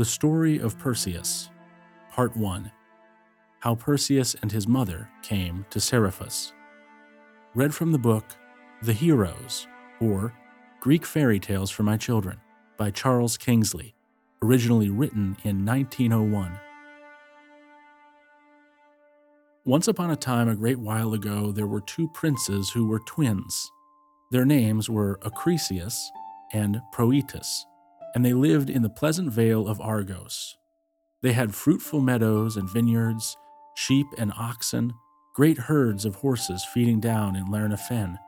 The Story of Perseus, Part 1 How Perseus and his mother came to Seriphos. Read from the book The Heroes, or Greek Fairy Tales for My Children, by Charles Kingsley, originally written in 1901. Once upon a time, a great while ago, there were two princes who were twins. Their names were Acrisius and Proetus and they lived in the pleasant vale of Argos. They had fruitful meadows and vineyards, sheep and oxen, great herds of horses feeding down in Lerna Fen,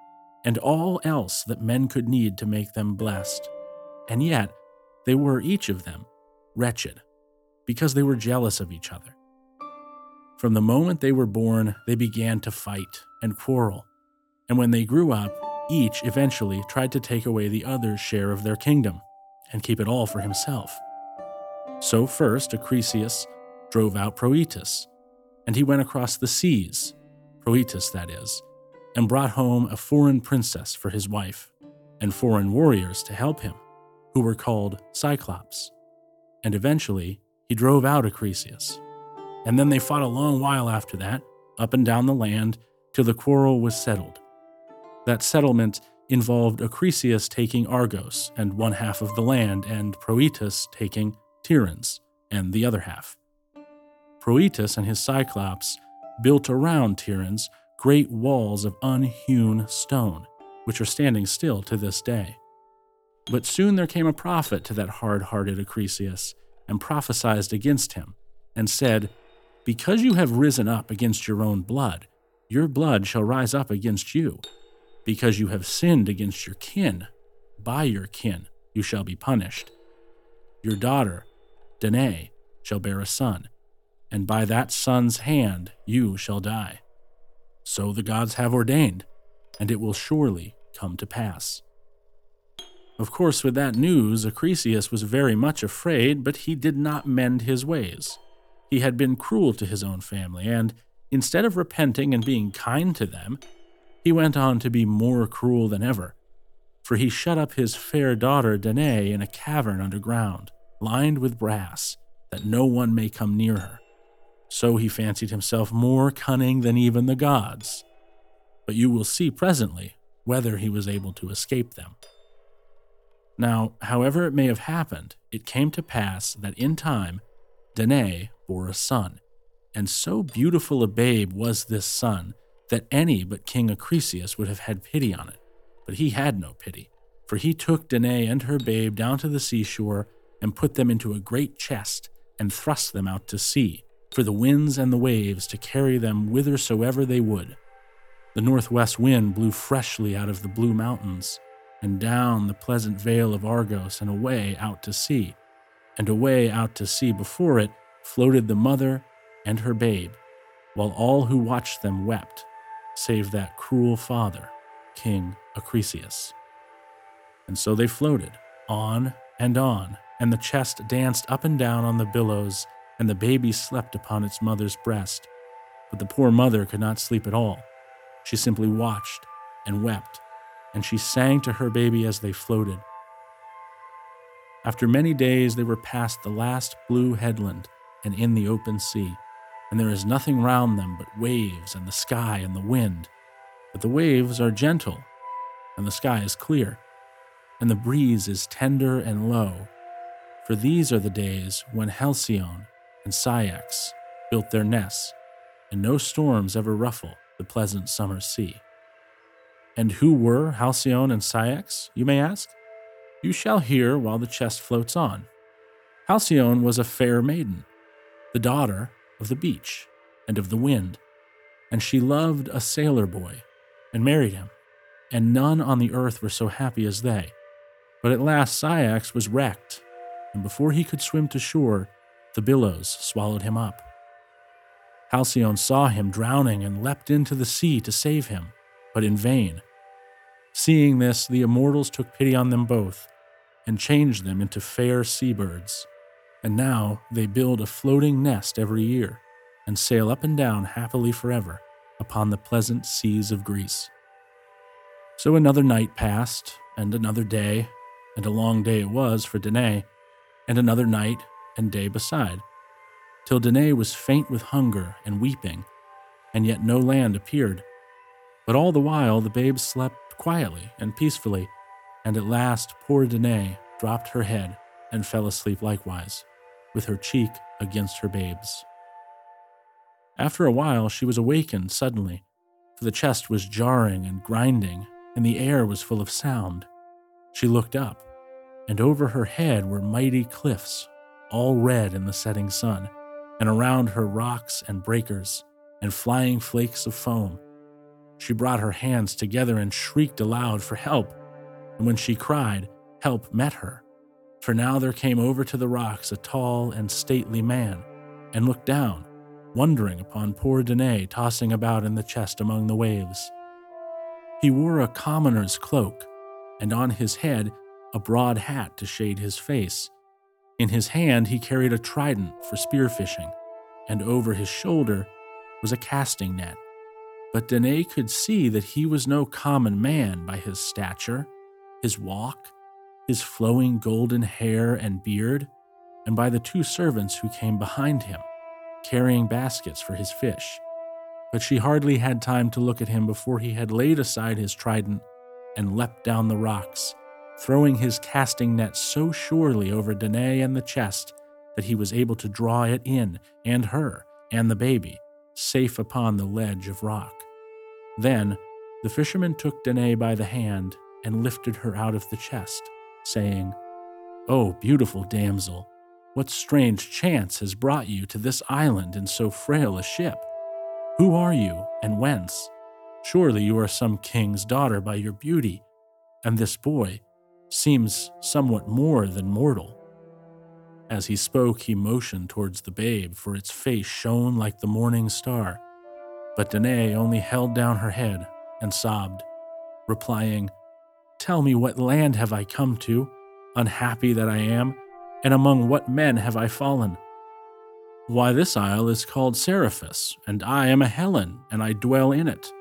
and all else that men could need to make them blessed. And yet, they were each of them wretched, because they were jealous of each other. From the moment they were born, they began to fight and quarrel, and when they grew up, each eventually tried to take away the other's share of their kingdom and keep it all for himself. So first Acrisius drove out Proetus, and he went across the seas, Proetus that is, and brought home a foreign princess for his wife, and foreign warriors to help him, who were called Cyclops. And eventually he drove out Acrisius. And then they fought a long while after that, up and down the land, till the quarrel was settled. That settlement involved Acrisius taking Argos and one half of the land, and Proetus taking Tiryns and the other half. Proetus and his Cyclops built around Tiryns great walls of unhewn stone, which are standing still to this day. But soon there came a prophet to that hard hearted Acrisius, and prophesied against him, and said, Because you have risen up against your own blood, your blood shall rise up against you because you have sinned against your kin. By your kin you shall be punished. Your daughter, Danae, shall bear a son, and by that son's hand you shall die. So the gods have ordained, and it will surely come to pass. Of course, with that news, Acrisius was very much afraid, but he did not mend his ways. He had been cruel to his own family, and instead of repenting and being kind to them, he went on to be more cruel than ever, for he shut up his fair daughter Danae in a cavern underground, lined with brass, that no one may come near her. So he fancied himself more cunning than even the gods. But you will see presently whether he was able to escape them. Now, however it may have happened, it came to pass that in time Danae bore a son, and so beautiful a babe was this son that any but King Acrisius would have had pity on it. But he had no pity, for he took Danae and her babe down to the seashore and put them into a great chest and thrust them out to sea, for the winds and the waves to carry them whithersoever they would. The northwest wind blew freshly out of the blue mountains, and down the pleasant vale of Argos and away out to sea. And away out to sea before it floated the mother and her babe, while all who watched them wept save that cruel father, King Acrisius. And so they floated, on and on, and the chest danced up and down on the billows, and the baby slept upon its mother's breast. But the poor mother could not sleep at all. She simply watched and wept, and she sang to her baby as they floated. After many days, they were past the last blue headland and in the open sea and there is nothing round them but waves and the sky and the wind. But the waves are gentle, and the sky is clear, and the breeze is tender and low. For these are the days when Halcyone and Ceyx built their nests, and no storms ever ruffle the pleasant summer sea. And who were Halcyone and Ceyx, you may ask? You shall hear while the chest floats on. Halcyone was a fair maiden, the daughter of the beach and of the wind, and she loved a sailor boy and married him, and none on the earth were so happy as they. But at last Ceyx was wrecked, and before he could swim to shore, the billows swallowed him up. Halcyone saw him drowning and leapt into the sea to save him, but in vain. Seeing this, the immortals took pity on them both and changed them into fair sea birds and now they build a floating nest every year and sail up and down happily forever upon the pleasant seas of Greece. So another night passed, and another day, and a long day it was for Danae, and another night, and day beside, till Danae was faint with hunger and weeping, and yet no land appeared. But all the while the babe slept quietly and peacefully, and at last poor Danae dropped her head and fell asleep likewise, with her cheek against her babe's. After a while she was awakened suddenly, for the chest was jarring and grinding, and the air was full of sound. She looked up, and over her head were mighty cliffs, all red in the setting sun, and around her rocks and breakers, and flying flakes of foam. She brought her hands together and shrieked aloud for help, and when she cried, help met her. For now there came over to the rocks a tall and stately man, and looked down, wondering upon poor Danae tossing about in the chest among the waves. He wore a commoner's cloak, and on his head a broad hat to shade his face. In his hand he carried a trident for spearfishing, and over his shoulder was a casting net. But Danae could see that he was no common man by his stature, his walk, his flowing golden hair and beard, and by the two servants who came behind him, carrying baskets for his fish but she hardly had time to look at him before he had laid aside his trident and leapt down the rocks, throwing his casting net so surely over Danae and the chest that he was able to draw it in, and her, and the baby, safe upon the ledge of rock. Then the fisherman took Danae by the hand and lifted her out of the chest, saying, O beautiful damsel, what strange chance has brought you to this island in so frail a ship? Who are you, and whence? Surely you are some king's daughter by your beauty, and this boy seems somewhat more than mortal. As he spoke, he motioned towards the babe, for its face shone like the morning star. But Danae only held down her head and sobbed, replying, Tell me what land have I come to, unhappy that I am, and among what men have I fallen? Why, this isle is called Seriphos, and I am a Hellen, and I dwell in it.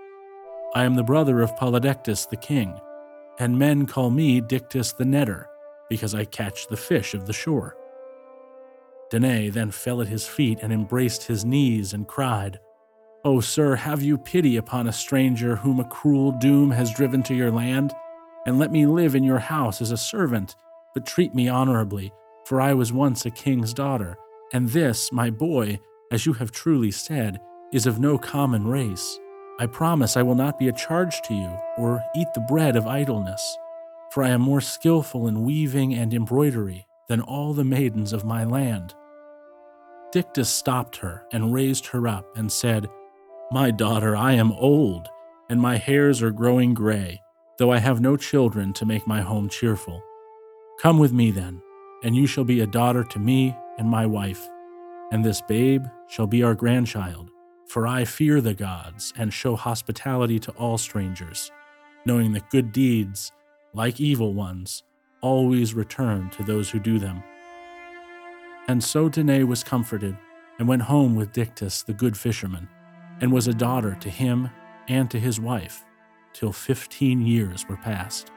I am the brother of Polydectes the king, and men call me Dictys the netter, because I catch the fish of the shore. Danae then fell at his feet and embraced his knees and cried, O oh, sir, have you pity upon a stranger whom a cruel doom has driven to your land? And let me live in your house as a servant, but treat me honorably, for I was once a king's daughter and this, my boy, as you have truly said, is of no common race. I promise I will not be a charge to you, or eat the bread of idleness, for I am more skilful in weaving and embroidery than all the maidens of my land. Dictys stopped her and raised her up and said, My daughter, I am old, and my hairs are growing gray, though I have no children to make my home cheerful. Come with me then, and you shall be a daughter to me and my wife, and this babe shall be our grandchild. For I fear the gods and show hospitality to all strangers, knowing that good deeds, like evil ones, always return to those who do them. And so Danae was comforted and went home with Dictys the good fisherman, and was a daughter to him and to his wife, till fifteen years were past.